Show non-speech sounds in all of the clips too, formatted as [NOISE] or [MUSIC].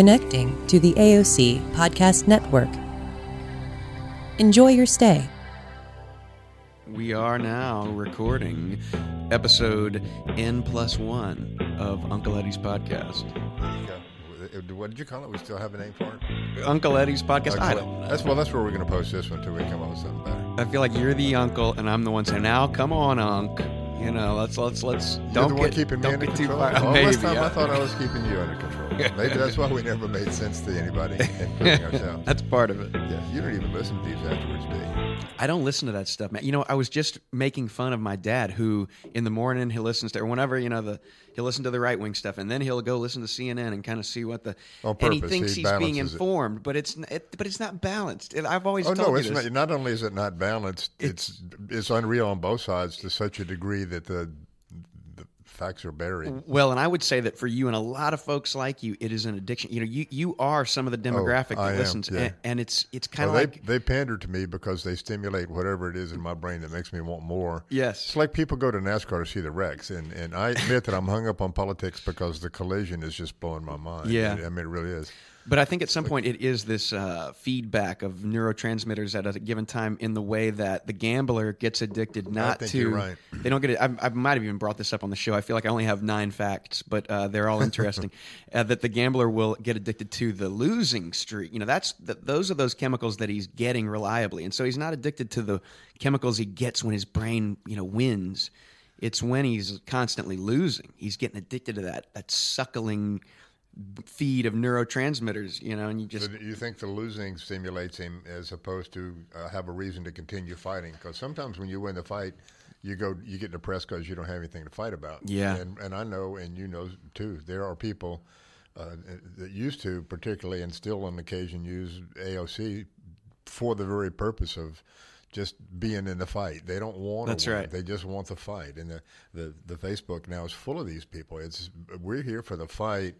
Connecting to the AOC Podcast Network. Enjoy your stay. We are now recording episode N plus one of Uncle Eddie's podcast. What did you call it? We still have a name for it? Uncle Eddie's podcast. I Uncle- don't know. That's well. That's where we're going to post this one until we come up with something better. I feel like you're the uncle, and I'm the one saying, "Now, come on, Unc." You know, let's let's let's You're don't the get one keeping me don't under get too control. far. All Maybe, this time yeah. I thought I was keeping you under control. Maybe that's why we never made sense to anybody, including [LAUGHS] ourselves. That's part of it. Yeah, you don't even listen to these afterwards, do you? I don't listen to that stuff, man. You know, I was just making fun of my dad, who in the morning he listens to, or whenever you know the he'll listen to the right wing stuff, and then he'll go listen to CNN and kind of see what the On and he thinks he he's being balances it. informed, but it's it, but it's not balanced. I've always Oh told no, you it's not. Not only is it not balanced, it's it's unreal on both sides to such a degree that the facts are buried. Well, and I would say that for you and a lot of folks like you, it is an addiction. You know, you you are some of the demographic Oh, that am, listens, yeah. and, and it's it's kind of they like they pander to me because they stimulate whatever it is in my brain that makes me want more. Yes. it's like people go to NASCAR to see the wrecks, and, and I admit that I'm hung up on politics because the collision is just blowing my mind. Yeah. I mean it really is. But I think at some point it is this uh, feedback of neurotransmitters at a given time in the way that the gambler gets addicted not think to. you're right. They don't get it. I, I might have even brought this up on the show. I feel like I only have nine facts, but uh, they're all interesting. [LAUGHS] uh, that the gambler will get addicted to the losing streak. You know, that's the, those are those chemicals that he's getting reliably, and so he's not addicted to the chemicals he gets when his brain, you know, wins. It's when he's constantly losing. He's getting addicted to that that suckling feed of neurotransmitters, you know, and you just do you think the losing stimulates him as opposed to uh, have a reason to continue fighting? Because sometimes when you win the fight, you go you get depressed because you don't have anything to fight about. Yeah. and and I know, and you know too, there are people uh, that used to, particularly, and still on occasion use AOC for the very purpose of just being in the fight. They don't want. That's right. They just want the fight, and the, the the Facebook now is full of these people. It's we're here for the fight.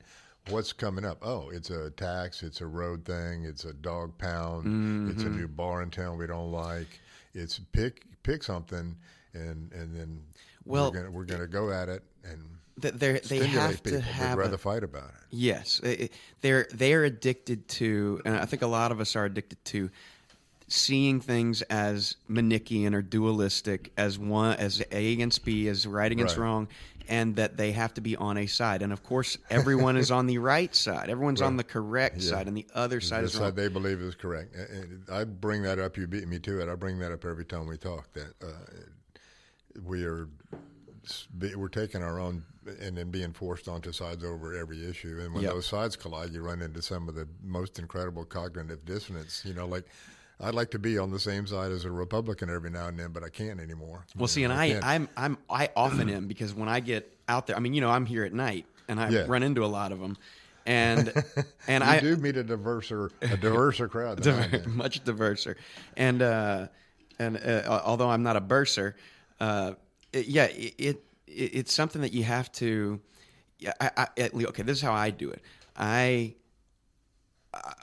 What's coming up? Oh, it's a tax. It's a road thing. It's a dog pound. It's a Mm-hmm. new bar in town we don't like. It's pick pick something, and and then Well- we're gonna, we're gonna go at it and they stimulate have people. to have They'd a- rather fight about it. Yes, they're they're addicted to, and I think a lot of us are addicted to seeing things as Manichean or dualistic, as one as A against B, as right against Right. wrong, and that they have to be on a side. And of course, [LAUGHS] everyone is on the right side. Everyone's on the correct side, and the other side the is side wrong. they believe is correct. And I bring that up. You beat me to it. I bring that up every time we talk. That uh, we are we're taking our own and then being forced onto sides over every issue. And when Yep. those sides collide, you run into some of the most incredible cognitive dissonance. You know, like. I'd like to be on the same side as a Republican every now and then, but I can't anymore. Well, see, and I I, can't. I'm, I'm, I often am because when I get out there, I mean, you know, I'm here at night and I Yeah. run into a lot of them, and [LAUGHS] and you I do meet a diverser, a diverser crowd. [LAUGHS] do. much diverser, and uh, and uh, although I'm not a burser, uh, it, yeah, it, it it's something that you have to. Yeah, I, I, okay, this is how I do it. I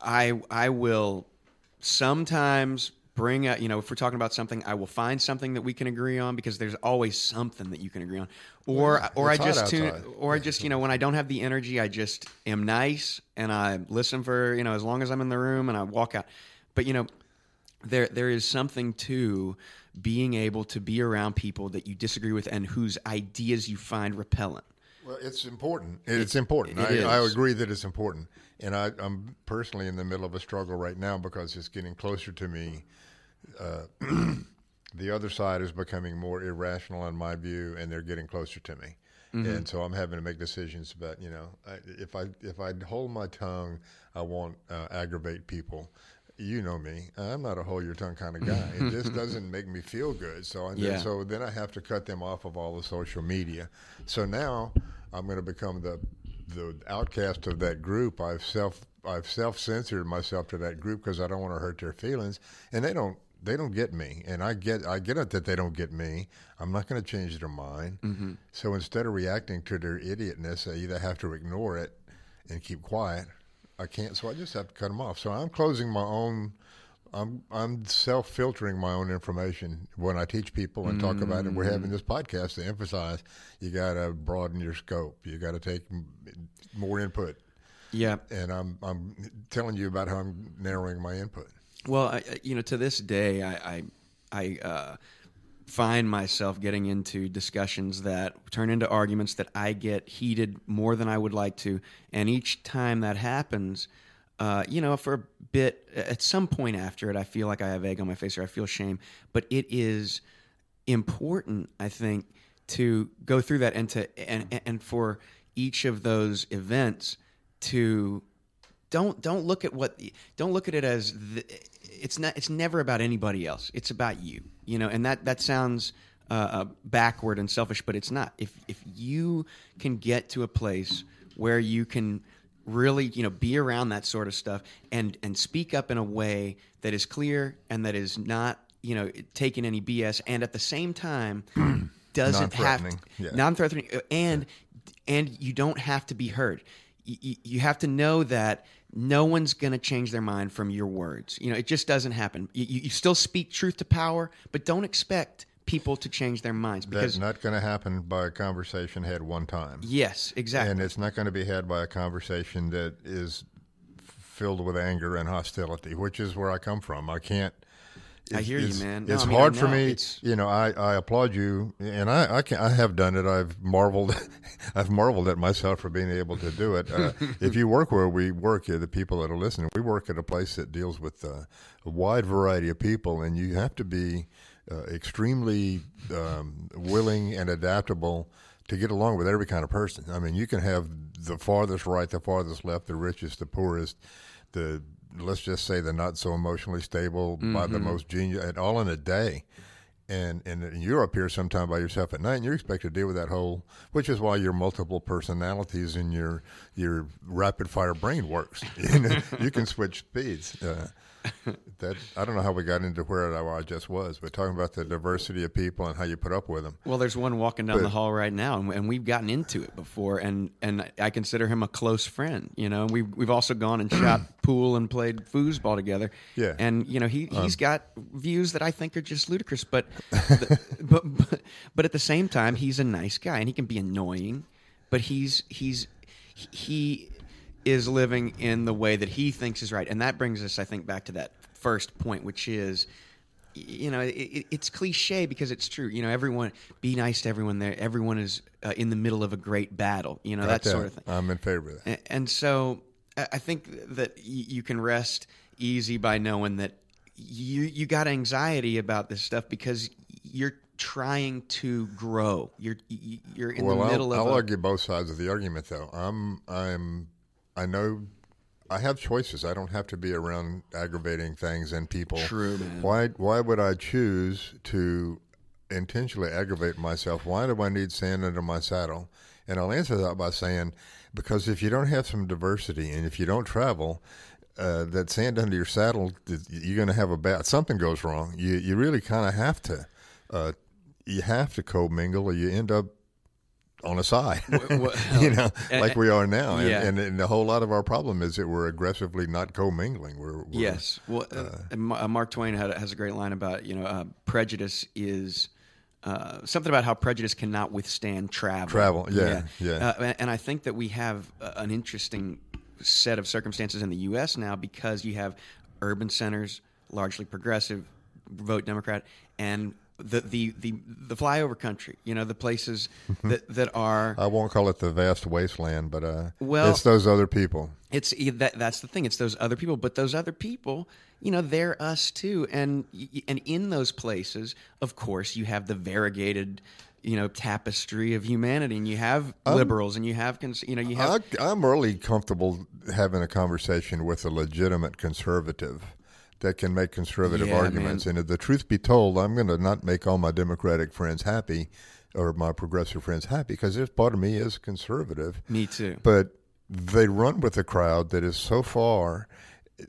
I I will sometimes bring up, you know, if we're talking about something, I will find something that we can agree on because there's always something that you can agree on. Or or I just tune outside. or I just, you know, when I don't have the energy, I just am nice and I listen for, you know, as long as I'm in the room and I walk out. But you know, there there is something to being able to be around people that you disagree with and whose ideas you find repellent. Well, it's important. It's important. it I, I agree that it's important, and I, I'm personally in the middle of a struggle right now because it's getting closer to me. Uh, [CLEARS THROAT] the other side is becoming more irrational in my view, and they're getting closer to me. Mm-hmm. And so I'm having to make decisions about, you know, I, if I if I hold my tongue, I won't uh, aggravate people. You know me; I'm not a hold your tongue kind of guy. it [LAUGHS] just doesn't make me feel good. So Yeah. so then I have to cut them off of all the social media. So now I'm going to become the the outcast of that group. I've self I've self censored myself to that group because I don't want to hurt their feelings, and they don't they don't get me, and I get I get it that they don't get me. I'm not going to change their mind. Mm-hmm. So instead of reacting to their idiotness, I either have to ignore it and keep quiet. I can't, so I just have to cut them off. So I'm closing my own. I'm I'm self filtering my own information when I teach people and talk about it. We're having this podcast to emphasize you got to broaden your scope. You got to take m- more input. Yeah. and I'm I'm telling you about how I'm narrowing my input. Well, I, I- you know, to this day, I I, I uh, find myself getting into discussions that turn into arguments that I get heated more than I would like to, and each time that happens. Uh, you know, for a bit, at some point after it, I feel like I have egg on my face or I feel shame. But it is important, I think, to go through that and to and and for each of those events to don't don't look at what don't look at it as the, it's not it's never about anybody else. It's about you you know and that that sounds uh, uh, backward and selfish but it's not. If if you can get to a place where you can really you know be around that sort of stuff and and speak up in a way that is clear and that is not you know taking any BS and at the same time [CLEARS THROAT] doesn't have Non-threatening, yeah. non-threatening uh, and and you don't have to be heard you, you have to know that no one's going to change their mind from your words you know it just doesn't happen you, you you still speak truth to power but don't expect people to change their minds because That's not going to happen by a conversation had one time. yes exactly And it's not going to be had by a conversation that is filled with anger and hostility, which is where I come from. I can't. I hear you, man. No, It's I mean, hard for me. It's- You know, I, I applaud you, and I I, can, I have done it. I've marveled, [LAUGHS] I've marveled at myself for being able to do it. Uh, [LAUGHS] if you work where we work, uh, the people that are listening, we work at a place that deals with uh, a wide variety of people, and you have to be uh, extremely um, willing and adaptable to get along with every kind of person. I mean, you can have the farthest right, the farthest left, the richest, the poorest, the let's just say the not so emotionally stable, by the most genius, at all in a day. And and you're up here sometime by yourself at night, and you're expected to deal with that whole, which is why your multiple personalities and your your rapid fire brain works. [LAUGHS] You know, you can switch speeds. Uh, [LAUGHS] that I don't know how we got into where I just was, but talking about the diversity of people and how you put up with them. Well, there's one walking down the hall right now, and, and we've gotten into it before, and and I consider him a close friend. You know, we've we've also gone and shot [CLEARS THROAT] pool and played foosball together. Yeah. Um, and you know he he's got views that I think are just ludicrous, but, [LAUGHS] the, but but but at the same time, he's a nice guy, and he can be annoying, but he's he's he is living in the way that he thinks is right, and that brings us, I think, back to that first point, which is you know, it, it, it's cliche because it's true. You know, everyone be nice to everyone there. Everyone is uh, in the middle of a great battle. You know, Got that, sort of thing. I'm in favor of that. A- And so I I think that y- you can rest easy by knowing that you you got anxiety about this stuff because you're trying to grow. You're you're in well, the middle I'll, of I'll a, argue both sides of the argument, though. I'm, I'm, I know, I have choices. I don't have to be around aggravating things and people. True, man. Why, why would I choose to intentionally aggravate myself? Why do I need sand under my saddle? And I'll answer that by saying, because if you don't have some diversity and if you don't travel, uh, that sand under your saddle, you're going to have a bad. Something goes wrong. You you really kind of have to, uh, you have to commingle, or you end up on a side. well, [LAUGHS] you know, and- like we are now. And, yeah. and, and a whole lot of our problem is that we're aggressively not commingling. We're, we're Yes. Well, uh, uh, Mark Twain had, has a great line about you know uh, prejudice is uh, something about how prejudice cannot withstand travel. Travel, yeah, yeah. Uh, and- and I think that we have uh, an interesting set of circumstances in the U.S. now because you have urban centers, largely progressive, vote Democrat, and the the the, the flyover country. You know, the places that that are I won't call it the vast wasteland, but uh, Well- it's those other people. it's that that's the thing it's those other people but those other people you know they're us too and and in those places of course you have the variegated you know tapestry of humanity and you have liberals and you have cons- you know you have I, I'm really comfortable having a conversation with a legitimate conservative that can make conservative Yeah, arguments. man. And if the truth be told, I'm going to not make all my Democratic friends happy or my progressive friends happy because there's part of me is conservative. me too But they run with a crowd that is so far.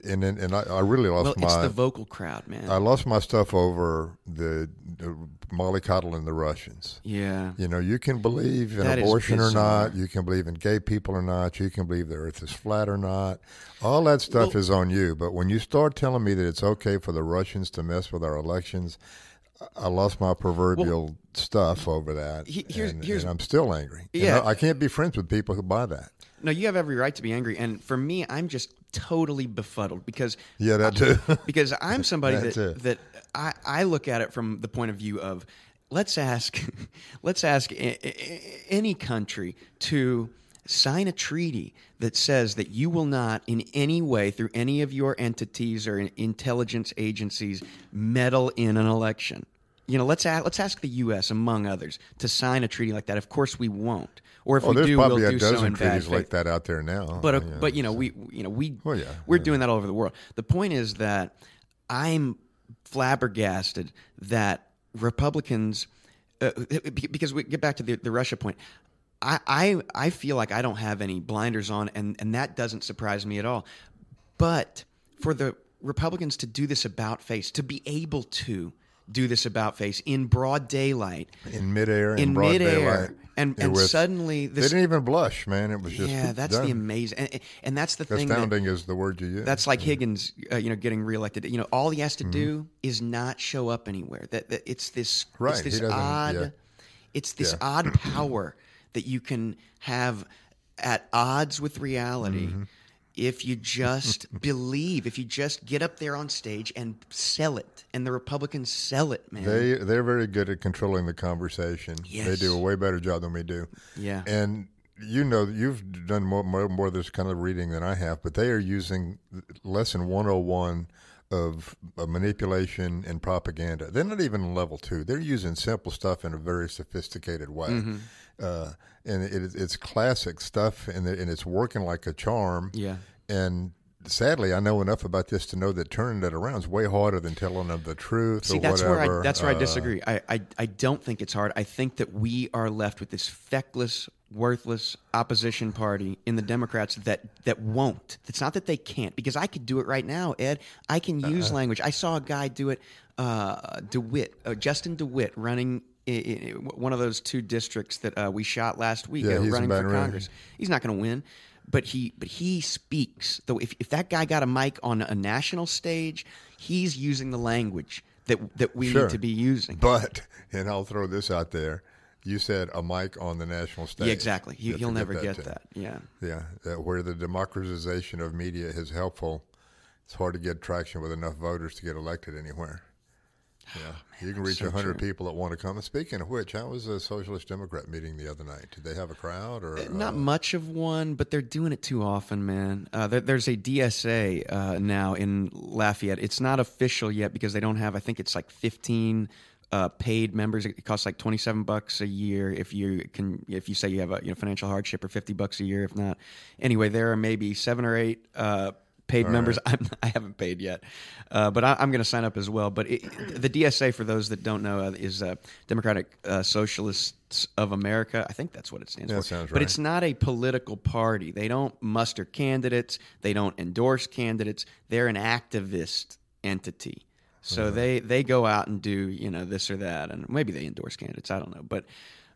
And and, and I, I really lost well my it's the vocal crowd man I lost my stuff over the, the mollycoddle and the Russians. yeah You know, you can believe in That abortion or not. You can believe in gay people or not. You can believe the earth is flat or not. All that stuff is on you. But when you start telling me that it's okay for the Russians to mess with our elections, I- lost my proverbial stuff over that. He- here's- and, here's- and I'm still angry. Yeah. I, I can't be friends with people who buy that. No, you have every right to be angry, and for me, I'm just totally befuddled because Yeah, that too. [LAUGHS] because I'm somebody That's that that I, I look at it from the point of view of let's ask [LAUGHS] let's ask any country to sign a treaty that says that you will not in any way through any of your entities or intelligence agencies meddle in an election. You know, let's ask, let's ask the U.S. among others to sign a treaty like that. Of course, we won't. Or if Oh, we there's do, probably we'll a do so dozen in bad like that out there now. But uh, Yeah. but you know we you know we Well, yeah, we're yeah. doing that all over the world. The point is that I'm flabbergasted that Republicans uh, because we get back to the, the Russia point. I, I I feel like I don't have any blinders on, and and that doesn't surprise me at all. But for the Republicans to do this about face, to be able to do this about face in broad daylight, in midair, in, in broad midair, daylight, and and was- suddenly they didn't even blush, man. It was just yeah, that's done. the amazing, and, and that's the thing. That, astounding is the word you use. that's like Higgins, uh, you know, getting reelected. You know, all he has to do Mm-hmm. is not show up anywhere. That, that it's this, Right, it's this odd, yeah. it's this Yeah. odd power that you can have at odds with reality. Mm-hmm. If you just believe, if you just get up there on stage and sell it, and the Republicans sell it, man. They they're very good at controlling the conversation. They do a way better job than we do. Yeah. And you know you've done more, more more of this kind of reading than I have, but they are using lesson 101 of, of manipulation and propaganda. They're not even level 2. They're using simple stuff in a very sophisticated way. Mm-hmm. Uh, and it, it's classic stuff and, it, and it's working like a charm. Yeah. And sadly, I know enough about this to know that turning it around is way harder than telling them the truth See, or that's whatever. where I that's where I Uh, disagree. I, I I don't think it's hard. I think that we are left with this feckless, worthless opposition party in the Democrats that that won't. It's not that they can't, because I could do it right now, Ed. I can use language. I saw a guy do it. Uh, DeWitt, uh, Justin DeWitt, running. i- i- One of those two districts that uh, we shot last week, Yeah, uh, running for. Congress. He's not going to win, but he but he speaks. Though if if that guy got a mic on a national stage, he's using the language that that we Sure. need to be using. But, and I'll throw this out there. You said a mic on the national stage. yeah, exactly. He, he'll never get that. Yeah. Yeah, that where the democratization of media is helpful, it's hard to get traction with enough voters to get elected anywhere. Yeah, you can reach a so hundred true. people that want to come. And speaking of which, how was the Socialist Democrat meeting the other night? Did they have a crowd or Not uh, much of one, but they're doing it too often, man. Uh, there, there's a DSA uh, now in Lafayette. It's not official yet because they don't have. I think it's like 15 uh, paid members. It costs like 27 bucks a year if you can. If you say you have a you know financial hardship, or 50 bucks a year if not. Anyway, there are maybe seven or eight. Uh, Paid members, [LAUGHS] I'm, I haven't paid yet, uh, but I, I'm going to sign up as well. But it, the DSA, for those that don't know, uh, is uh, Democratic uh, Socialists of America. I think that's what it stands Yeah, for. sounds But it's not a political party. They don't muster candidates. They don't endorse candidates. They're an activist entity. So they they go out and do you know this or that, and maybe they endorse candidates. I don't know, but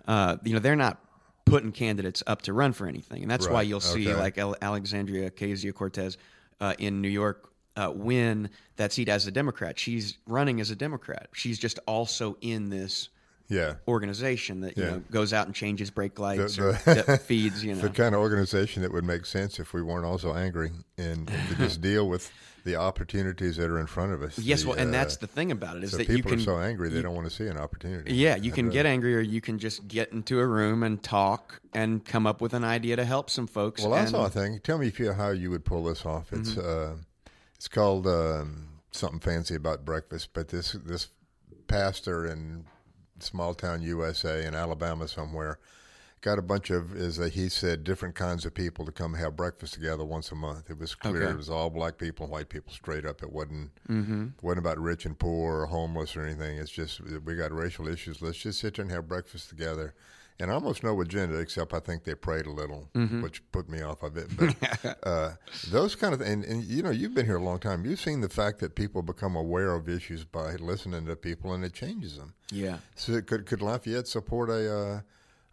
uh, you know they're not putting candidates up to run for anything, and that's why you'll see Okay. like Alexandria Ocasio Cortez uh, in New York. Uh, win that seat as a Democrat. She's running as a Democrat. She's just also in this yeah, organization that you Yeah. know goes out and changes brake lights The- or the- that [LAUGHS] feeds you know the kind of organization that would make sense if we weren't also angry and [LAUGHS] just deal with the opportunities that are in front of us. Yes, The, well, and uh, that's the thing about it is so that people you can. are so angry they don't want to see an opportunity. yeah, you can uh, get angry, or you can just get into a room and talk and come up with an idea to help some folks. Well, I and, saw a thing. Tell me if you, how you would pull this off. It's Mm-hmm. uh, it's called um, something fancy about breakfast, but this this pastor in small town USA in Alabama somewhere got a bunch of, as he said, different kinds of people to come have breakfast together once a month. It was clear Okay. it was all black people and white people straight up. It wasn't Mm-hmm. wasn't about rich and poor or homeless or anything. It's just we got racial issues. Let's just sit there and have breakfast together. And almost no agenda, except I think they prayed a little, Mm-hmm. which put me off of it. But [LAUGHS] uh, those kind of and, and you know you've been here a long time. You've seen the fact that people become aware of issues by listening to people, and it changes them. yeah, So could could Lafayette support a uh,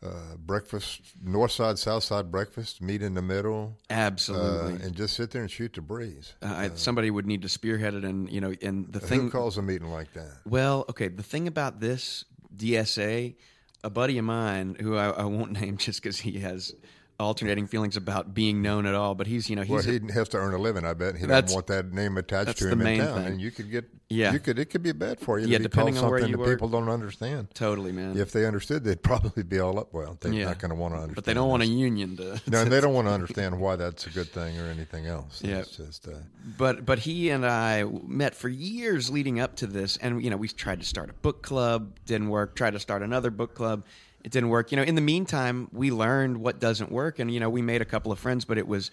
uh, breakfast, north side, south side breakfast, meet in the middle, uh, absolutely. and just sit there and shoot the breeze? uh, I, somebody would need to spearhead it, and you know, and the thing. Who calls a meeting like that? Well, okay. The thing about this DSA, a buddy of mine who I, I won't [LAUGHS] name just because he has alternating feelings about being known at all. But he's, you know, he's Well, he has to earn a living. I bet he doesn't want that name attached to him in town, thing. and you could get Yeah. You could it could be bad for you. Yeah, depending on where you that work. people don't understand. totally man. If they understood, they'd [LAUGHS] probably be all up. Well, they're yeah, not going to want to understand. but they don't want a union to. No, and [LAUGHS] they don't want to [LAUGHS] understand why that's a good thing or anything else. Yeah. It's just, uh, But but he and I met for years leading up to this, and you know we tried to start a book club, didn't work. Tried to start another book club, it didn't work. You know, in the meantime, we learned what doesn't work, and you know we made a couple of friends, but it was.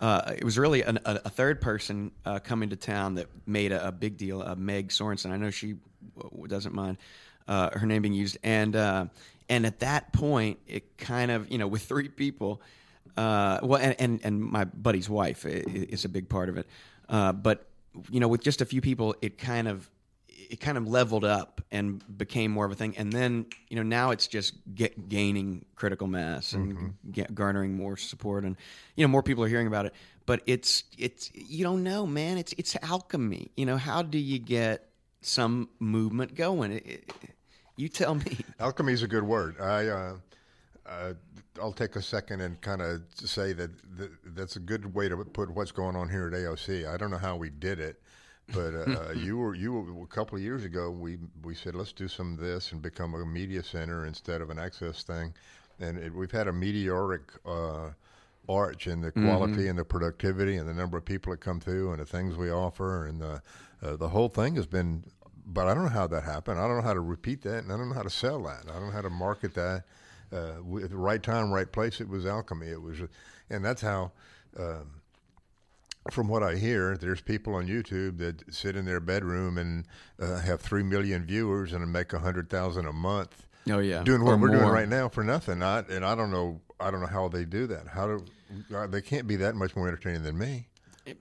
Uh, it was really an, a, a third person uh, coming to town that made a, a big deal. Uh, Meg Sorensen, I know she w- doesn't mind uh, her name being used, and uh, and at that point, it kind of you know with three people, uh, well, and, and and my buddy's wife is a big part of it. But you know, with just a few people, it kind of it kind of leveled up and became more of a thing. And then you know now it's just get, gaining critical mass and get, garnering more support, and you know more people are hearing about it. But it's it's you don't know, man. It's it's alchemy. You know how do you get some movement going? It, it, you tell me. [LAUGHS] alchemy is a good word. I uh, uh, I'll take a second and kind of say that th- that's a good way to put what's going on here at AOC. I don't know how we did it. But uh, [LAUGHS] you were you were, a couple of years ago. We we said let's do some of this and become a media center instead of an access thing, and it, we've had a meteoric uh, arch in the quality and the productivity and the number of people that come through and the things we offer and the uh, the whole thing has been. But I don't know how that happened. I don't know how to repeat that, and I don't know how to sell that. I don't know how to market that. Uh, with the right time, right place. It was alchemy. It was, and that's how. Um, from what I hear, there's people on YouTube that sit in their bedroom and uh, have three million viewers and make a hundred thousand a month. Oh yeah, doing Or what we're doing right now for nothing. I, and I don't know. I don't know how they do that. How do uh, they can't be that much more entertaining than me?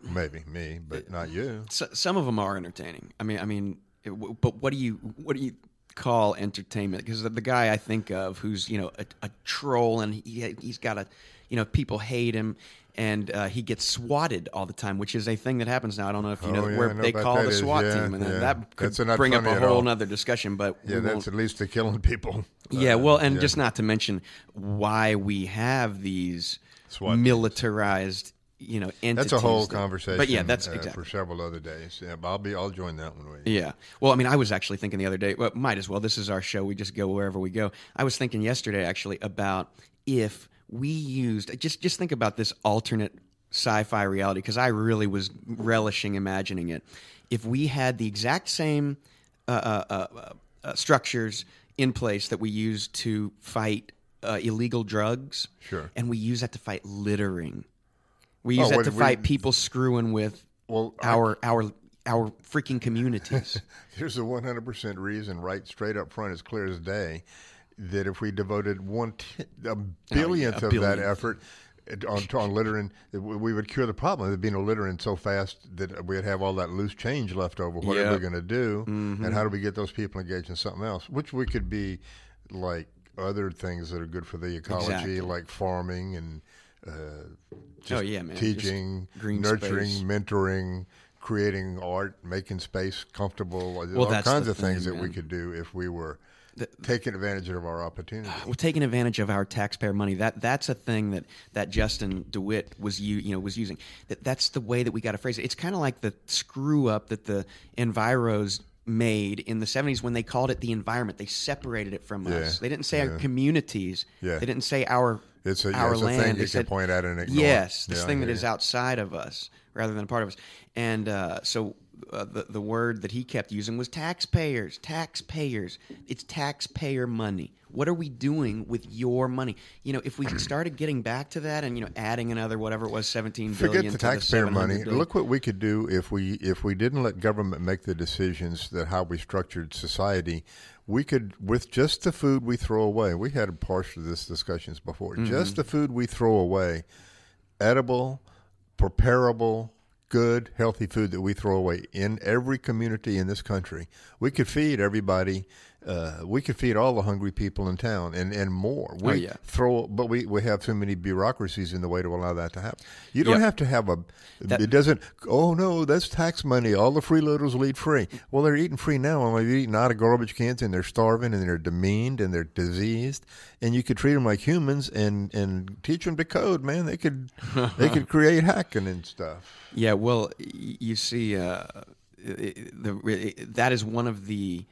Maybe me, but not you. So, some of them are entertaining. I mean, I mean, it, but what do you what do you call entertainment? Because the, the guy I think of, who's you know a, a troll, and he he's got a, you know, people hate him, and uh, he gets swatted all the time, which is a thing that happens now. I don't know if you know Oh, yeah, where know they call the is, SWAT yeah, team, and yeah. that could bring up a whole all. nother discussion. But Yeah, that's at least the killing people. [LAUGHS] yeah, Uh, well, and just not to mention why we have these SWAT militarized, you know, entities. That's a whole that- conversation. But yeah, that's uh, exactly for several other days. Yeah, but I'll be. I'll join that one with you. Yeah. Well, I mean, I was actually thinking the other day, well, might as well. This is our show. We just go wherever we go. I was thinking yesterday, actually, about if we used, just, just think about this alternate sci fi reality, because I really was relishing imagining it. If we had the exact same uh, uh, uh, uh, structures in place that we use to fight uh, illegal drugs, Sure. and we use that to fight littering. We use Oh, that to we- fight people screwing with Well, I- our our our freaking communities. [LAUGHS] Here's a 100% reason, right straight up front, as clear as day, that if we devoted one t- a billionth a of that effort on, on littering, we would cure the problem. There'd be no littering so fast that we'd have all that loose change left over. What are we going to do? Mm-hmm. And how do we get those people engaged in something else? Which we could be like other things that are good for the ecology, Exactly. like farming and uh, Oh, yeah, man. Teaching, nurturing, space. mentoring, creating art, making space comfortable. There's all kinds of things thing, that we could do if we were taking advantage of our opportunity. Well, taking advantage of our taxpayer money that that's a thing that that Justin DeWitt was you you know was using. That that's the way that we got to phrase it. It's kind of like the screw up that the Enviros made in the 70s when they called it the environment. They separated it from us. They didn't say our communities. Yeah. They didn't say our It's a- yeah, our it's a thing land. you They can point at and ignore. Yes, this Yeah, thing that is outside of us rather than a part of us. And uh, so uh, the the word that he kept using was taxpayers. Taxpayers. It's taxpayer money. What are we doing with your money? You know, if we [CLEARS THROAT] started getting back to that and you know adding another whatever it was seventeen billion Forget the taxpayer 700 money. billion. Look what we could do if we if we didn't let government make the decisions that how we structured society. We could, with just the food we throw away. We had parts of this discussions before. Mm-hmm. Just the food we throw away, edible, preparable, good, healthy food that we throw away in every community in this country. We could feed everybody Uh, we could feed all the hungry people in town and, and more. We Oh, yeah. throw, but we, we have too many bureaucracies in the way to allow that to happen. You don't Yep. have to have a. That- it doesn't. Oh no, that's tax money. All the freeloaders will eat free. Well, they're eating free now, and they're eating out of garbage cans, and they're starving, and they're demeaned, and they're diseased. And you could treat them like humans and and teach them to code. Man, they could [LAUGHS] they could create hacking and stuff. Yeah, well, you see, uh, the that is one of the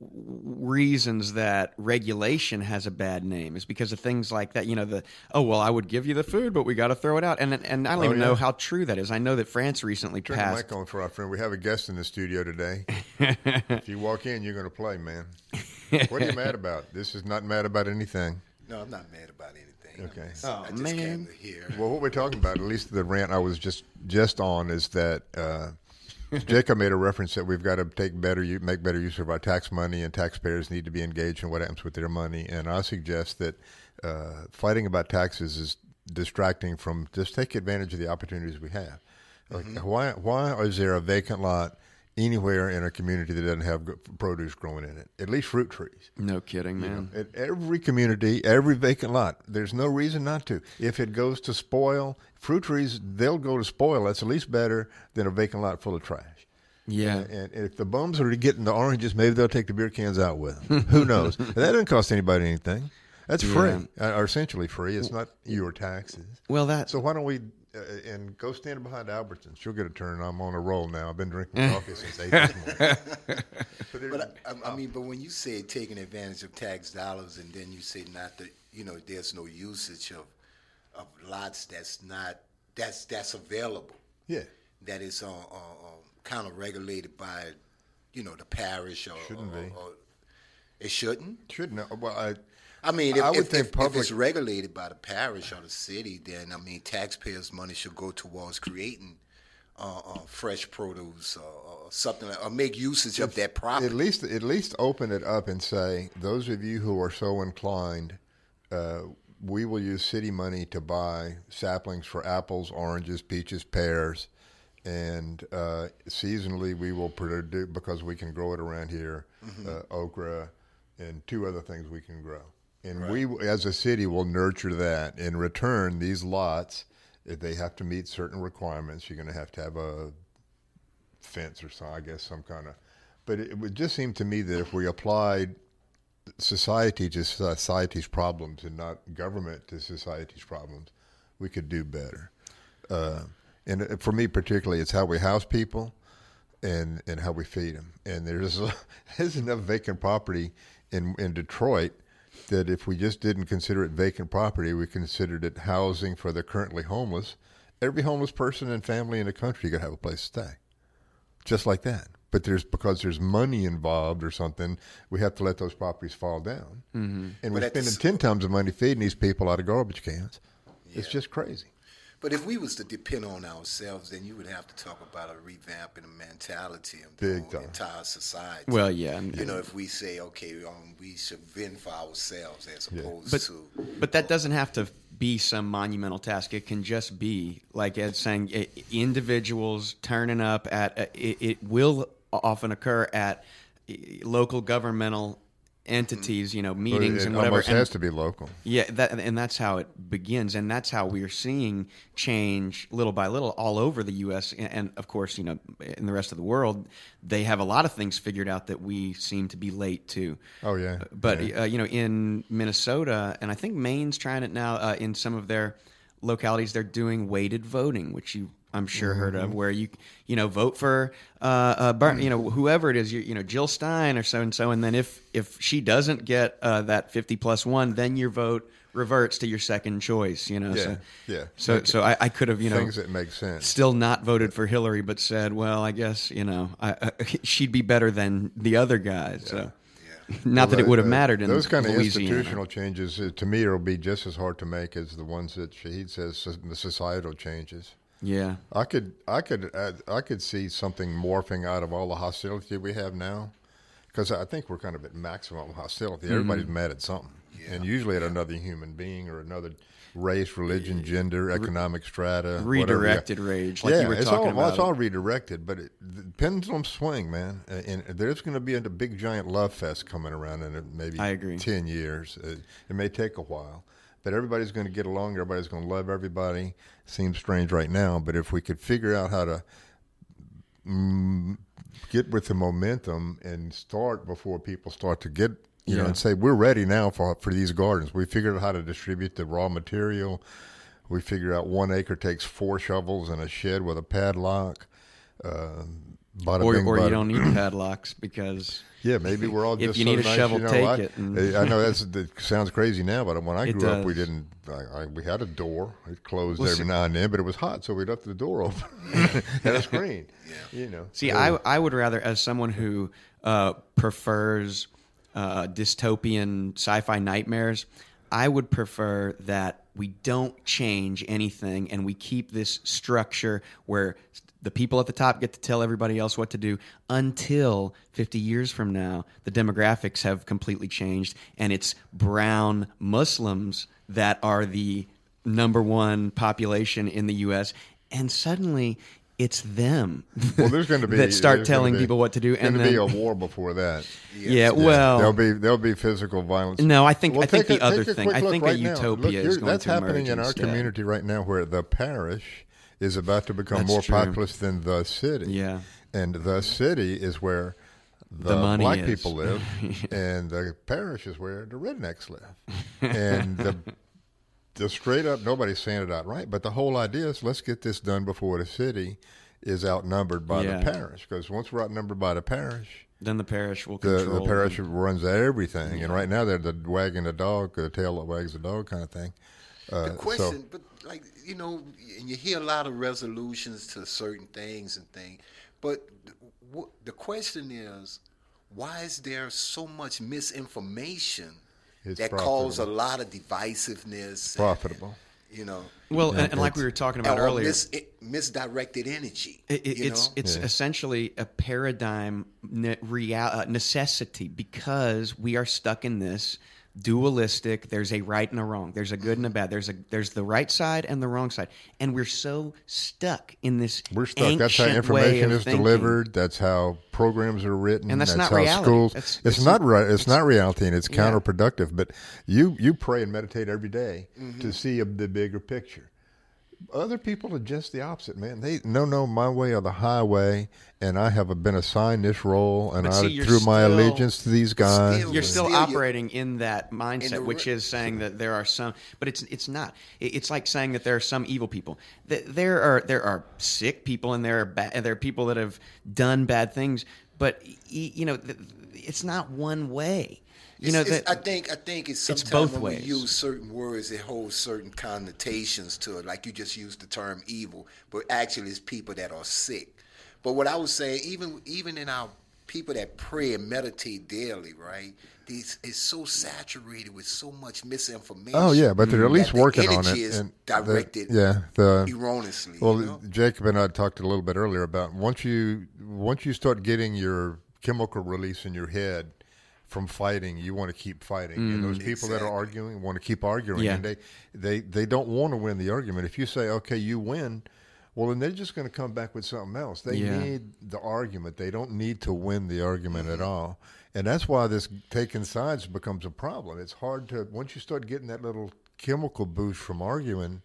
reasons that regulation has a bad name is because of things like that. You know, the oh well, I would give you the food, but we got to throw it out, and and I don't Oh, even yeah. know how true that is. I know that France recently Turn the passed. mic on for our friend. We have a guest in the studio today. [LAUGHS] if you walk in, you're going to play, man. [LAUGHS] What are you mad about? This is not mad about anything. No, I'm not mad about anything. Okay. I'm Oh, I just man. came to. Well, what we're talking about, at least the rant I was just just on, is that uh, Jacob made a reference that we've got to take better, make better use of our tax money, and taxpayers need to be engaged in what happens with their money. And I suggest that uh, fighting about taxes is distracting from just take advantage of the opportunities we have. Like, why why is there a vacant lot anywhere in a community that doesn't have produce growing in it? At least fruit trees. No kidding, man. At every community, every vacant lot, there's no reason not to. If it goes to spoil, fruit trees, they'll go to spoil. That's at least better than a vacant lot full of trash. Yeah. And, and if the bums are getting the oranges, maybe they'll take the beer cans out with them. [LAUGHS] Who knows? That doesn't cost anybody anything. That's free, uh, or essentially free. It's not your taxes. Well, that So why don't we uh, and go stand behind Albertson. She'll get a turn. I'm on a roll now. I've been drinking [LAUGHS] coffee since eight this morning. [LAUGHS] But But I, I, I mean, but when you say taking advantage of tax dollars, and then you say not that you know there's no usage of of lots that's not that's that's available, yeah. that is uh, uh, uh, kind of regulated by you know the parish or Shouldn't or, be. or- it shouldn't. Shouldn't. Well, I, I mean, if, I would if, think if, public- if it's regulated by the parish or the city, then I mean, taxpayers' money should go towards creating uh, uh, fresh produce or, or something, like, or make usage of that property. At least, at least open it up and say, those of you who are so inclined, uh, we will use city money to buy saplings for apples, oranges, peaches, pears, and uh, seasonally we will produce because we can grow it around here, uh, okra, and two other things we can grow. And we, as a city, will nurture that. In return, these lots, if they have to meet certain requirements, you're going to have to have a fence or some, I guess, some kind of. But it would just seem to me that if we applied society to society's problems and not government to society's problems, we could do better. Uh, and for me, particularly, it's how we house people and and how we feed them. And there's [LAUGHS] there's enough vacant property in in Detroit that if we just didn't consider it vacant property, we considered it housing for the currently homeless. Every homeless person and family in the country could have a place to stay, just like that. But there's because there's money involved or something, we have to let those properties fall down. Mm-hmm. And we're But the spending ten times the money feeding these people out of garbage cans. It's just crazy. But if we was to depend on ourselves, then you would have to talk about a revamping of mentality of the Big whole entire society. Well, yeah, and- you know, if we say, okay, um, we should fend for ourselves as opposed but to, but that doesn't have to be some monumental task. It can just be like Ed's saying, i individuals turning up at. uh, It, it will often occur at uh, local governmental entities, you know, meetings it and whatever. almost and- has to be local. yeah, that, and that's how it begins, and that's how we're seeing change little by little all over the U.S. and, and of course, you know, in the rest of the world, they have a lot of things figured out that we seem to be late to. Oh, yeah. But Yeah. uh, you know, in Minnesota, and I think Maine's trying it now uh, in some of their localities. They're doing weighted voting, which you I'm sure heard Mm-hmm. of, where you you know vote for uh, uh Bar- you know whoever it is, you, you know Jill Stein or so and so, and then if if she doesn't get uh, that 50 plus one, then your vote reverts to your second choice. You know, Yeah, so, yeah. So it- so I, I could have you know Things that make sense. still not voted for Hillary, but said, well, I guess you know I, I, she'd be better than the other guys. So. [LAUGHS] Not that it would have mattered in those kind of Louisiana. institutional changes. Uh, to me, it'll be just as hard to make as the ones that Shahid says the societal changes. Yeah, I could, I could, uh, I could see something morphing out of all the hostility we have now, because I think we're kind of at maximum hostility. Mm-hmm. Everybody's mad at something, and usually at another human being or another race, religion, gender, economic strata, whatever. Redirected rage, like yeah, you were it's talking all about. it's all redirected, but it, the pendulum swing, man. Uh, And there's going to be a big giant love fest coming around in uh, maybe I agree. ten years. It may take a while, but everybody's going to get along. Everybody's going to love everybody. Seems strange right now, but if we could figure out how to mm, get with the momentum and start before people start to get you know and say we're ready now for for these gardens. We figured out how to distribute the raw material. We figure out one acre takes four shovels and a shed with a padlock. Uh, bada or bing, or you don't need [CLEARS THROAT] padlocks because Yeah, maybe we're all If just you so need a nice, shovel, you know, take I, it and- I know that's [LAUGHS] that sounds crazy now, but when I grew up, we didn't. I, I, we had a door. It closed Well, every see- now and then, but it was hot, so we left the door open [LAUGHS] and a screen. [LAUGHS] You know. See, So- I I would rather, as someone who uh, prefers uh, dystopian sci-fi nightmares, I would prefer that we don't change anything and we keep this structure where the people at the top get to tell everybody else what to do until 50 years from now the demographics have completely changed and it's brown Muslims that are the number one population in the US and suddenly it's them Well, there's going [LAUGHS] to be that start telling be- people what to do and going to be a war before that. yeah, well there'll be there'll be physical violence. No, I think- I think take the other thing- I think a right now. utopia Look, is you're- going that's to happening emerge in our instead. community right now, where the parish is about to become That's more true. populous than the city. Yeah. and the city is where the, The black is. people [LAUGHS] live, and the parish is where the rednecks live, [LAUGHS] and the. The straight up, nobody's saying it outright, but the whole idea is let's get this done before the city is outnumbered by Yeah. the parish. Because once we're outnumbered by the parish, then the parish will the, control the parish runs everything, and right now they're the wagging the dog, the tail that wags the dog kind of thing. Uh, the so- question, but like you know, and you hear a lot of resolutions to certain things and things, but w- the question is, why is there so much misinformation It's that causes a lot of divisiveness? and- Profitable. you know. well Yeah, and, and like we were talking about earlier mis- misdirected energy. It, it, you it's know? it's Yeah. essentially a paradigm ne- real, uh, necessity because we are stuck in this dualistic. There's a right and a wrong. There's a good and a bad. There's a there's the right side and the wrong side, and we're so stuck in this. We're stuck. That's how information is thinking. delivered. That's how programs are written. And that's not how reality. schools. That's- it's, it's- not right. It's, not reality, and it's Yeah. counterproductive. But you you pray and meditate every day Mm-hmm. to see a, the bigger picture. Other people are just the opposite, man. They no, no, my way or the highway, and I have been assigned this role, and But I see, threw my allegiance to these guys. still- You're But still still, you- operating in that mindset, the which is saying that there are some, but it's it's not. It's like saying that there are some evil people. Th- There are there are sick people, and there are ba- there are people that have done bad things. But you know, it's not one way. You know It's- it's- that I think I think it's it's sometimes both when ways. we use certain words, it holds certain connotations to it. Like you just used the term evil, but actually it's people that are sick. But what I was saying, even even in our people that pray and meditate daily, right? These it's so saturated with so much misinformation. Oh yeah, but they're at least working on energy it. Is and the- yeah, the erroneously. Well, you know? Jacob and I talked a little bit earlier about once you once you start getting your chemical release in your head from fighting, you want to keep fighting. And those mm, people that are arguing want to keep arguing, Yeah. and they they they don't want to win the argument. If you say, "Okay, you win," well, then they're just going to come back with something else. They Yeah. need the argument. They don't need to win the argument at mm-hmm. all. And that's why this taking sides becomes a problem. It's hard to once you start getting that little chemical boost from arguing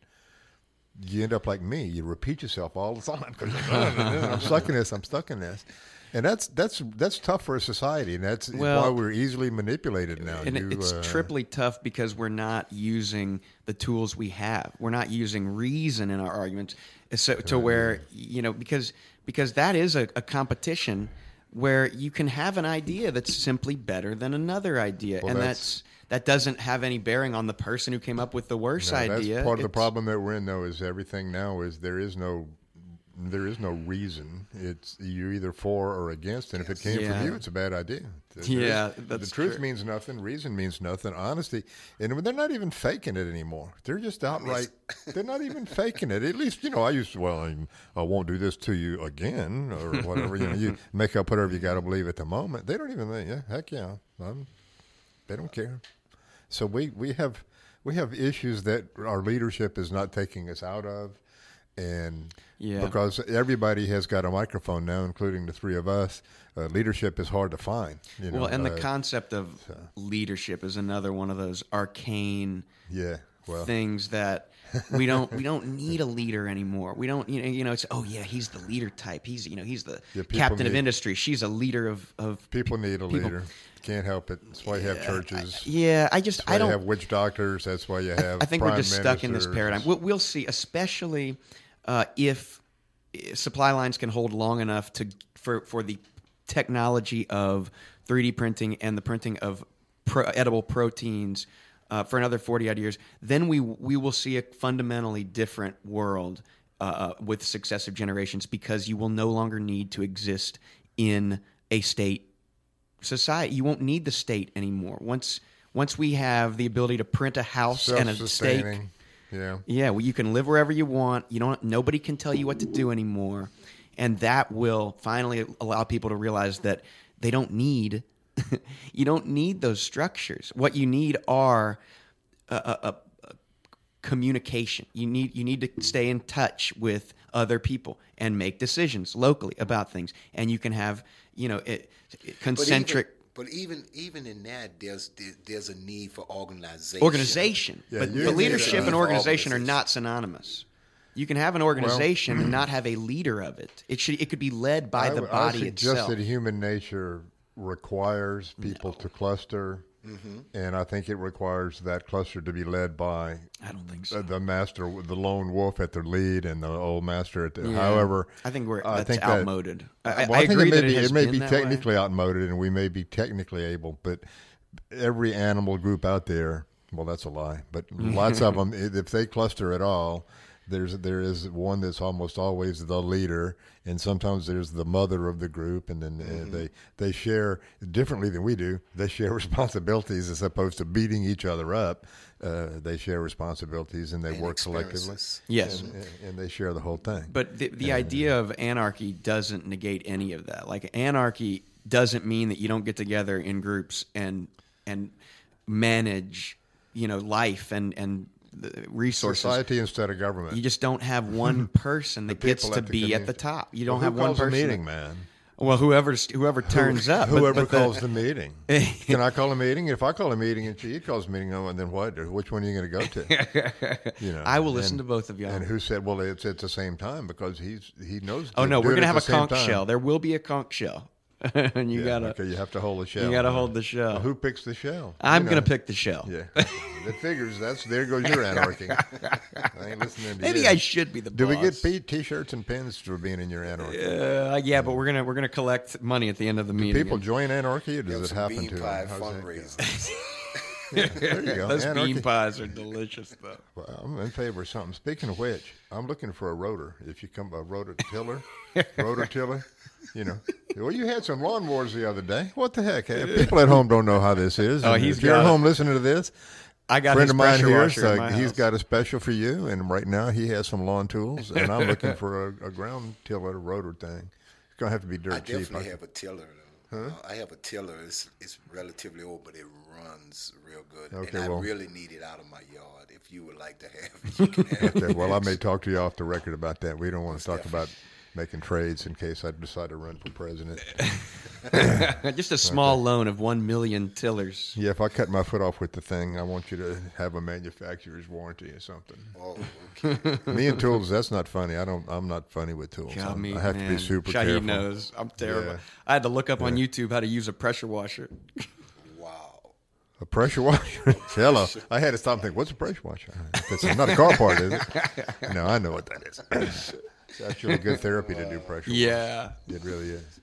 you end up like me. You repeat yourself all the time [LAUGHS] because I'm stuck in this. I'm stuck in this, and that's that's that's tough for a society, and that's Well- why we're easily manipulated now. and You, it's uh, triply tough because we're not using the tools we have. We're not using reason in our arguments, so to where you know because because that is a, a competition where you can have an idea that's simply better than another idea, Well, and that's- that's. That doesn't have any bearing on the person who came up with the worst no, idea. That's part of the problem that we're in, though. Is everything now is there is no there is no reason. It's you're either for or against, and if it came Yeah. from you, it's a bad idea. There is- Yeah, the truth true. means nothing. Reason means nothing. Honesty, and they're not even faking it anymore. They're just outright. [LAUGHS] they're not even faking it. At least you know. I used to. Well, I, I won't do this to you again, or [LAUGHS] whatever. you know, you make up whatever you got to believe at the moment. They don't even think. Yeah, heck yeah. I'm, they don't care. So we we have we have issues that our leadership is not taking us out of, and Yeah. because everybody has got a microphone now, including the three of us, uh, leadership is hard to find. You know, well, and the uh, concept of leadership is another one of those arcane yeah, well, things that we don't we don't need a leader anymore. We don't you know you know it's oh yeah he's the leader type. He's you know he's the Yeah, captain of industry. She's a leader of of people need a people- leader. Can't help it. That's why you have churches. yeah. I just I don't have witch doctors. That's why you have. I think we're just stuck in this paradigm. We'll, we'll see, especially uh, if uh, supply lines can hold long enough to for for the technology of 3D printing and the printing of pro, edible proteins uh, for another 40 odd years. Then we we will see a fundamentally different world uh, with successive generations because you will no longer need to exist in a state society. You won't need the state anymore. Once once we have the ability to print a house and a Self-sustaining. Yeah. yeah, well, you can live wherever you want. You don't. Nobody can tell you what to do anymore, and that will finally allow people to realize that they don't need. [LAUGHS] you don't need those structures. What you need are a, a, a, communication. You need you need to stay in touch with other people and make decisions locally about things. And you can have you know it, concentric But even, even even in that, there's there's a need for organization. organization. Yeah, but, but leadership and for organization are not synonymous. You can have an organization and not have a leader of it. It should it could be led by I the w- I body suggest itself. that human nature requires people to cluster, Mm-hmm. and I think it requires that cluster to be led by I don't think the, so. the master, the lone wolf at the lead, and the old master at the. Yeah. However, I think we're I think that- outmoded. I, well, I I, think agree it may that be it, it may be that way. technically outmoded, and we may be technically able, but every animal group out there, well, that's a lie, but lots of [LAUGHS] them, if they cluster at all, there's there is one that's almost always the leader, and sometimes there's the mother of the group, and then uh, they they share differently than we do. They share [LAUGHS] responsibilities as opposed to beating each other up. Uh, they share responsibilities and they and work collectively. Yes. and, and- and they share the whole thing. But the, the idea of anarchy doesn't negate any of that. Like anarchy doesn't mean that you don't get together in groups and and manage, you know, life and and the resources. Society instead of government. You just don't have [LAUGHS] one person that gets to be at the top. You don't Well, have one person. meeting, man. Well, whoever's whoever turns up. Whoever but the- calls the meeting. [LAUGHS] Can I call a meeting? If I call a meeting and she calls a meeting, oh, and then what? Which one are you going to go to? [LAUGHS] You know, I will listen to both of y'all. And who said, "Well, it's at the same time because he's he knows." oh no, we're gonna have a conch shell. There will be a conch shell, [LAUGHS] and you Yeah, gotta okay, you have to hold the shell. you gotta huh? hold the shell. Well, who picks the shell? I'm You gonna know. pick the shell. Yeah, that figures. That's there goes your anarchy. I ain't listening to Maybe you. I should be the Do we get paid T-shirts and pins for being in your anarchy? Uh, yeah, but we're gonna we're gonna collect money at the end of the meeting. People join anarchy, or does Have it some happen bean to pie [LAUGHS] them? How's that go? fundraisers. There you go. Those anarchy. bean pies are delicious, though. Well, I'm in favor of something. Speaking of which, I'm looking for a rotor. If you come by rotor tiller, [LAUGHS] rotor tiller, you know. Well, you had some lawn lawnmowers the other day. What the heck? People at home don't know how this is. Oh, And he's if you're got at it. home listening to this, I got friend his of mine pressure here, washer in so my he's house. got a special for you. And right now, he has some lawn tools, and I'm looking for a, a ground tiller rotor thing. It's gonna have to be dirt I cheap. definitely have a tiller. Though. Uh, I have a tiller. It's, it's relatively old, but it runs real good. Okay, and I well- really need it out of my yard. If you would like to have it, you can [LAUGHS] have Okay, well, I may talk to you off the record about that. We don't want to talk about making trades in case I decide to run for president. [LAUGHS] Just a small loan of one million tillers. Yeah, if I cut my foot off with the thing, I want you to have a manufacturer's warranty or something. Oh, okay. [LAUGHS] Me and tools, that's not funny. I don't. I'm not funny with tools. God, I'm- me, I have man. to be super Shaheed careful. knows. I'm terrible. Yeah. I had to look up on YouTube how to use a pressure washer. A pressure washer. Hello. I had to stop and think. What's a pressure washer? Uh, it's not a car part, is it? No, I know what that is. It's actually a good therapy to do pressure. Yeah. It really is.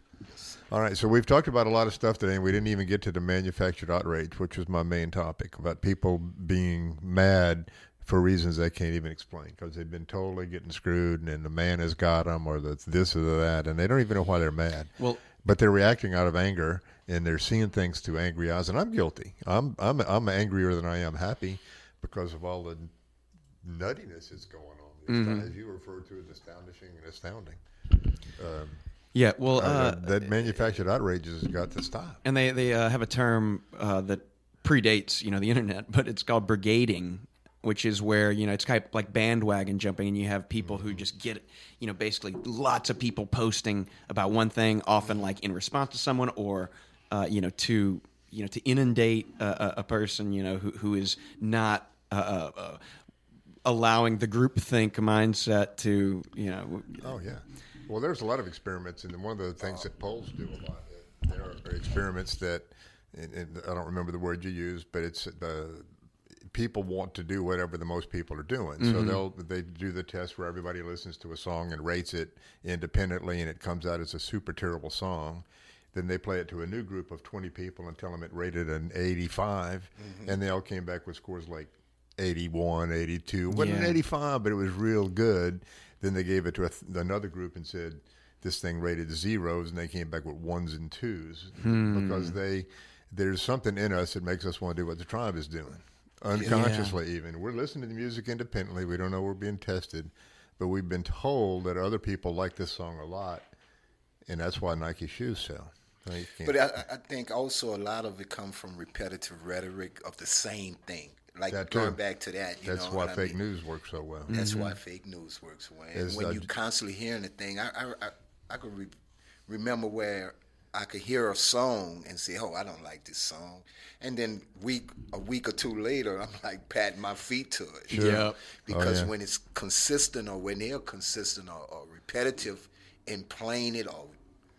All right, so we've talked about a lot of stuff today, and we didn't even get to the manufactured outrage, which was my main topic about people being mad for reasons they can't even explain because they've been totally getting screwed, and then the man has got them, or that's this or the that, and they don't even know why they're mad. Well- but they're reacting out of anger, and they're seeing things through angry eyes, and I'm guilty. I'm I'm I'm angrier than I am happy because of all the nuttiness that's going on. Mm-hmm. As you referred to it, astonishing and astounding. Yeah. Well, Uh, uh, that, manufactured outrages has got to stop. and they they uh, have a term uh, that predates you know the [LAUGHS] internet, but it's called brigading which is where you know it's kind of like bandwagon jumping, and you have people who just get you know basically lots of people posting about one thing, often like in response to someone or uh, you know to you know to inundate a, a, person you know who who is not. Uh, uh, uh, allowing the groupthink mindset to you know Oh yeah. Well, there's a lot of experiments, and one of the things that polls do a lot. There are experiments that, and, I don't remember the word you used, but it's uh, people want to do whatever the most people are doing. So they'll they do the test where everybody listens to a song and rates it independently, and it comes out as a super terrible song. Then they play it to a new group of 20 people and tell them it rated an 85, mm-hmm. and they all came back with scores like 81, 82. Wasn't an 85, but it was real good. Then they gave it to a th- another group and said this thing rated zeros, and they came back with ones and twos hmm. because they there's something in us that makes us want to do what the tribe is doing, unconsciously even. We're listening to the music independently. We don't know we're being tested, but we've been told that other people like this song a lot, and that's why Nike shoes sell. Now, But I, I think also a lot of it comes from repetitive rhetoric of the same thing. Like That too. going back to that, you that's know why what I fake mean? news works so well. That's why fake news works well. And when uh, you constantly hearing the thing, I I, I, I could re- remember where I could hear a song and say, "Oh, I don't like this song," and then week a week or two later, I'm [LAUGHS] like patting my feet to it. Sure. Yep. Because Oh, yeah. when it's consistent or when they're consistent or, or repetitive in playing it or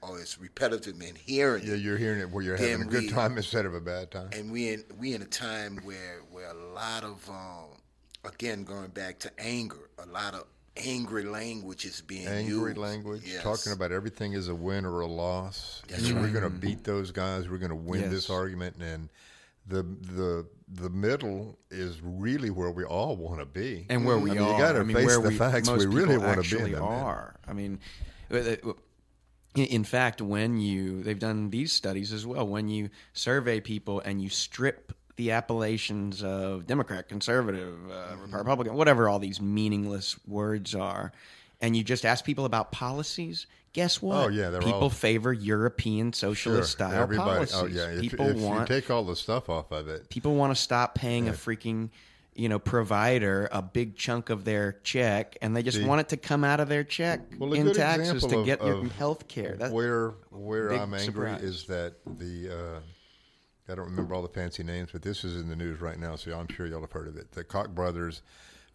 or it's repetitive in hearing it. Yeah, you're hearing it where you're having a good we- time instead of a bad time. and we in we in a time where where a lot of um, again going back to anger, a lot of angry language is being angry used. language, Yes. talking about everything is a win or a loss. That's and We're going to beat those guys. We're going to win this argument, and the the the middle is really where we all want to be. and where we I mean, are. You got to I mean, face where the we, facts. We really want to be in actually the middle. are. I mean, uh, uh, in- fact, when you they've done these studies as well. When you survey people and you strip the appellations of Democrat, conservative, uh, Mm-hmm. Republican, whatever all these meaningless words are, and you just ask people about policies. Guess what? Oh, yeah, people all- favor European Sure, socialist style everybody. policies. Oh yeah, people if want you take all the stuff off of it, people want to stop paying a freaking you know provider a big chunk of their check and they just See- want it to come out of their check Well, in taxes to of- get your health care where where I'm angry surprise. is that the uh, I don't remember all the fancy names, but this is in the news right now, so I'm sure y'all have heard of it. The Koch brothers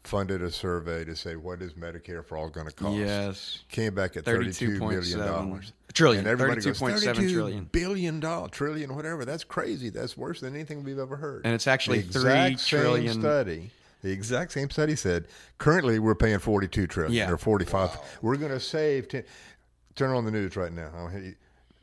funded a survey to say what is Medicare for all going to cost. Yes. came back at thirty-two billion 32.7 dollars. trillion, And everybody goes 32.7 32 trillion. billion dollar trillion, whatever. That's crazy. That's worse than anything we've ever heard. And it's actually the three same Study. The exact same study said currently we're paying forty-two trillion Yeah. or forty-five. We're going to save. 10, turn on the news right now. I'll hit you.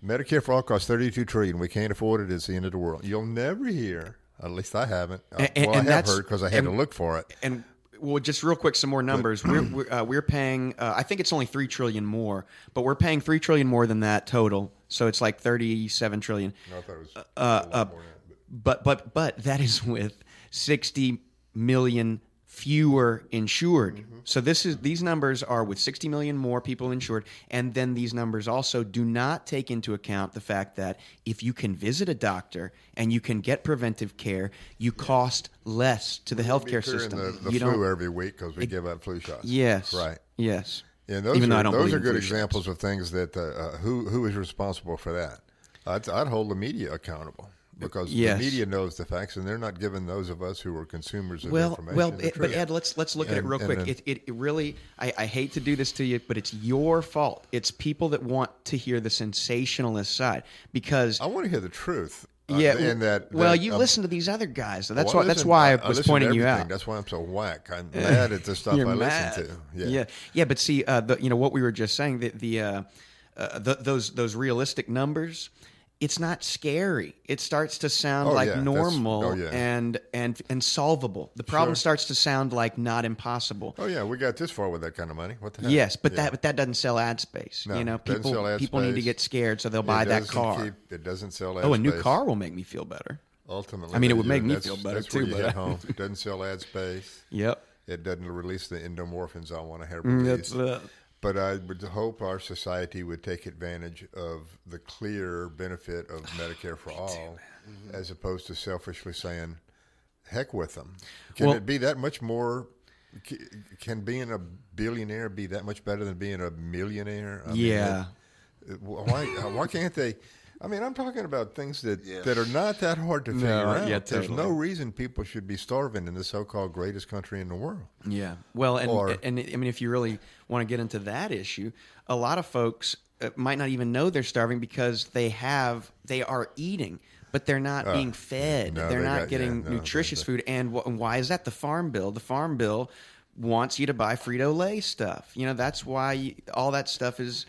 Medicare for all costs thirty-two trillion. We can't afford it. It's the end of the world. You'll never hear. At least I haven't. Uh, And- well, and I have heard because I had to look for it. and well just real quick some more numbers. We're we're, uh, we're paying uh, i think it's only 3 trillion more but we're paying 3 trillion more than that total. So it's like 37 trillion. I thought it was uh, a lot uh, more. than that, but- but but but that is with 60 million fewer insured. Mm-hmm. So this is these numbers are with 60 million more people insured and then these numbers also do not take into account the fact that if you can visit a doctor and you can get preventive care, you cost less to the healthcare system. The, the you flu don't every week because we give out flu shots. Yes. Right. Yes. Yeah, those Even though are, I don't those are good flu shots. examples of things that uh, uh, who who is responsible for that. I'd, I'd hold the media accountable because Yes. the media knows the facts and they're not giving those of us who are consumers of Well, information. well, it, but. Ed, let's let's look at it real quick. then- It, it, it really, I, I hate to do this to you, but it's your fault. It's people that want to hear the sensationalist side because I want to hear the truth. uh, yeah, and that, well, you um, listen to these other guys. So that's well, why that's why I I was pointing you out. That's why I'm so whack. I'm [LAUGHS] mad at the stuff You're I mad. listen to. Yeah. yeah, yeah. But see, uh, the, you know what we were just saying that the, uh, uh, the those those realistic numbers. It's not scary. It starts to sound Oh, like yeah, normal oh, yeah. and and and solvable. The problem Sure. starts to sound like not impossible. Oh yeah, we got this far with that kind of money. What the heck? Yes, but Yeah. that but that doesn't sell ad space. No, you know, people sell ad people need to get scared, so they'll It buy that car. keep- it doesn't sell. ad oh, a ad new space. car will make me feel better. Ultimately, I mean, it would make me feel better, that's where too, you but- [LAUGHS] home. It doesn't sell ad space. Yep, It doesn't release the endomorphins I want to have Mm, released. that's But I would hope our society would take advantage of the clear benefit of Medicare for all, Mm-hmm. as opposed to selfishly saying, heck with them. Can Well- it be that much more? Can being a billionaire be that much better than being a millionaire? I mean, Yeah. it- why? Why can't they? I mean, I'm talking about things that, Yeah. that are not that hard to figure out. yeah, There's no reason people should be starving in the so-called greatest country in the world. Yeah. Well, and Or- and I mean, if you really want to get into that issue, a lot of folks uh, might not even know they're starving because they have they are eating, but they're not being fed. Uh, no, they're they not got- getting yeah, no, nutritious they- food. And, wh- and why is that? The farm bill. The farm bill wants you to buy Frito Lay stuff. You know, that's why you, all that stuff is.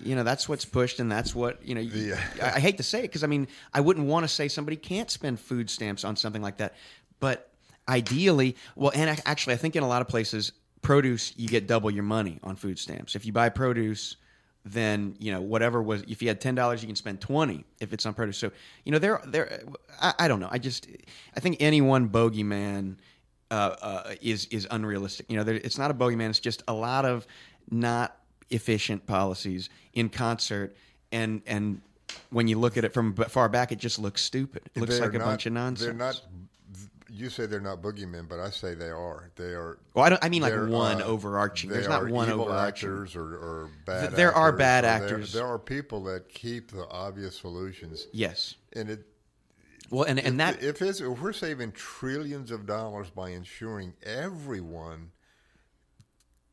You know that's what's pushed, and that's what you know. [LAUGHS] I, I hate to say it because I mean I wouldn't want to say somebody can't spend food stamps on something like that, but ideally, well, and ac- actually, I think in a lot of places, produce you get double your money on food stamps. If you buy produce, then you know whatever was if you had ten dollars, you can spend twenty if it's on produce. So you know there there I, I don't know. I just I think any one bogeyman uh, uh, is is unrealistic. You know, there, it's not a bogeyman. It's just a lot of not efficient policies in concert, and and when you look at it from far back, it just looks stupid. It looks They're like a not- bunch of nonsense. They're not. You say they're not boogeymen, but I say they are. They are. Well, I don't. I mean, like one uh, overarching. There's not are one evil overarching. actors or, or bad. there are bad or there- actors. There, are people that keep the obvious solutions, Yes. and it. Well, and and that if, it's, if we're saving trillions of dollars by insuring everyone,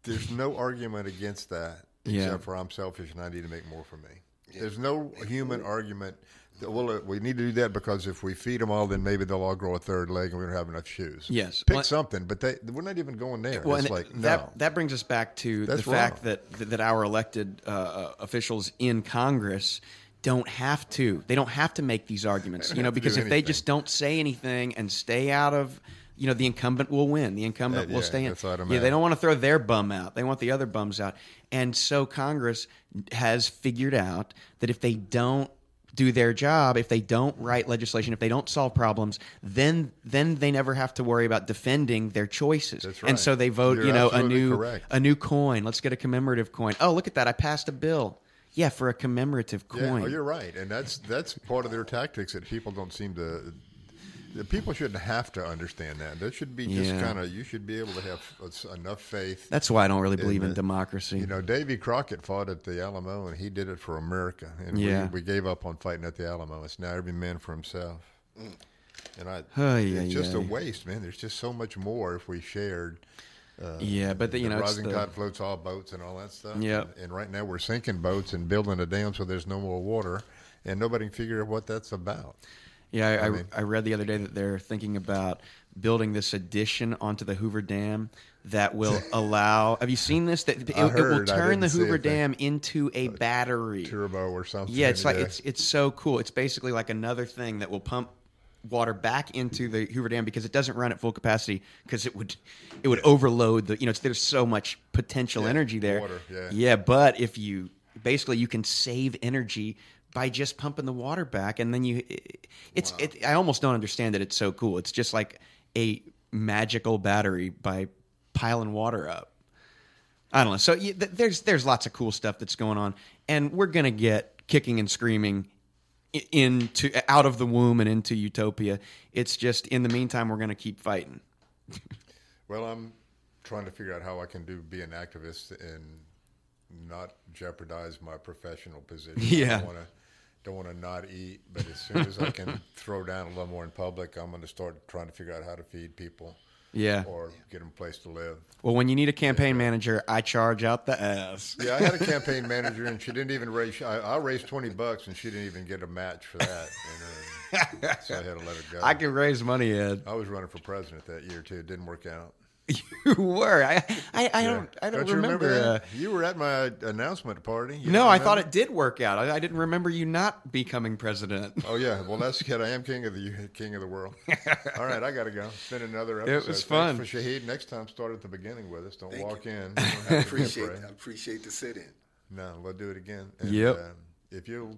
there's no argument against that, Yeah. except for I'm selfish and I need to make more for me. There's no human argument. That, well, uh, we need to do that because if we feed them all, then maybe they'll all grow a third leg and we don't have enough shoes. Yes. pick Well- something, but they, we're not even going there. Well, it's like that no. that brings us back to the That's fact wrong. that that our elected uh, uh, officials in Congress don't have to. They don't have to make these arguments, you know, have to do because if they just don't say anything and stay out of, you know, the incumbent will win. The incumbent Uh, will yeah, stay in. that's Yeah, they don't want to throw their bum out. They want the other bums out. And so Congress has figured out that if they don't do their job, if they don't write legislation, if they don't solve problems, then then they never have to worry about defending their choices. That's And so they vote, You're you know, a new correct. a new coin. Let's get a commemorative coin. Oh, look at that! I passed a bill. Yeah, for a commemorative Yeah, coin. oh, you're right, and that's that's part of their tactics that people don't seem to. The people shouldn't have to understand that. That should be just Yeah. kind of. You should be able to have uh, enough faith. That's why I don't really believe in the- democracy. You know, Davy Crockett fought at the Alamo, and he did it for America. And Yeah. we, we gave up on fighting at the Alamo. It's now every man for himself. And I, Oh, yeah, it's just a waste, man. There's just so much more if we shared. yeah, but the, you know, the it's rising the, tide floats all boats and all that stuff. Yep. And, and right now we're sinking boats and building a dam so there's no more water, and nobody can figure out what that's about. Yeah, I, I, mean- I read the other day that they're thinking about building this addition onto the Hoover Dam that will [LAUGHS] allow. Have you seen this? That it, I it will heard. Turn the Hoover. Dam into a battery. Turbo or something. Yeah, it's like yeah. it's it's so cool. It's basically like another thing that will pump water back into the Hoover Dam because it doesn't run at full capacity because it would it would overload the you know it's, there's so much potential Yeah, energy there. water, yeah. yeah, but if you basically you can save energy by just pumping the water back and then you it's it, I almost don't understand that it's so cool. It's just like a magical battery by piling water up. I don't know. So yeah, th- there's there's lots of cool stuff that's going on, and we're gonna get kicking and screaming into out of the womb and into utopia. It's just in the meantime we're gonna keep fighting. [LAUGHS] Well, I'm trying to figure out how I can do be an activist and not jeopardize my professional position. Yeah. Don't want to don't want to not eat, but as soon as I can [LAUGHS] throw down a little more in public, I'm going to start trying to figure out how to feed people Yeah. or get them a place to live. Well, when you need a campaign manager, I charge out the ass. Yeah, I had a campaign [LAUGHS] manager, and she didn't even raise. I, I raised twenty bucks, and she didn't even get a match for that. And, uh, so I had to let it go. [LAUGHS] I can raise money, Ed. I was running for president that year too. It didn't work out. You were. I. I, I Yeah. don't. I don't, you remember. remember, uh, that? you were at my announcement party. You no, don't I thought it did work out. I, I didn't remember you not becoming president. Oh yeah, well that's good. I am king of the king of the world. [LAUGHS] All right, I got to go. It's been another episode. It was Thanks fun. for Shahid. Next time, start at the beginning with us. Don't Thank walk you. in. I [LAUGHS] You don't have to appreciate pray. I appreciate the sit in. No, we'll do it again. And, Yep. Uh, if you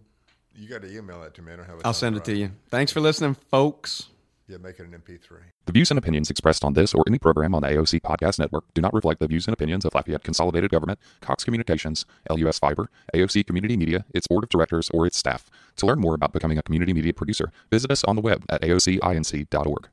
you got to email that to me. I don't have. I'll send it to you. Thanks for listening, folks. Yeah, make it an MP3. The views and opinions expressed on this or any program on the AOC Podcast Network do not reflect the views and opinions of Lafayette Consolidated Government, Cox Communications, LUS Fiber, AOC Community Media, its board of directors, or its staff. To learn more about becoming a community media producer, visit us on the web at aocinc.org.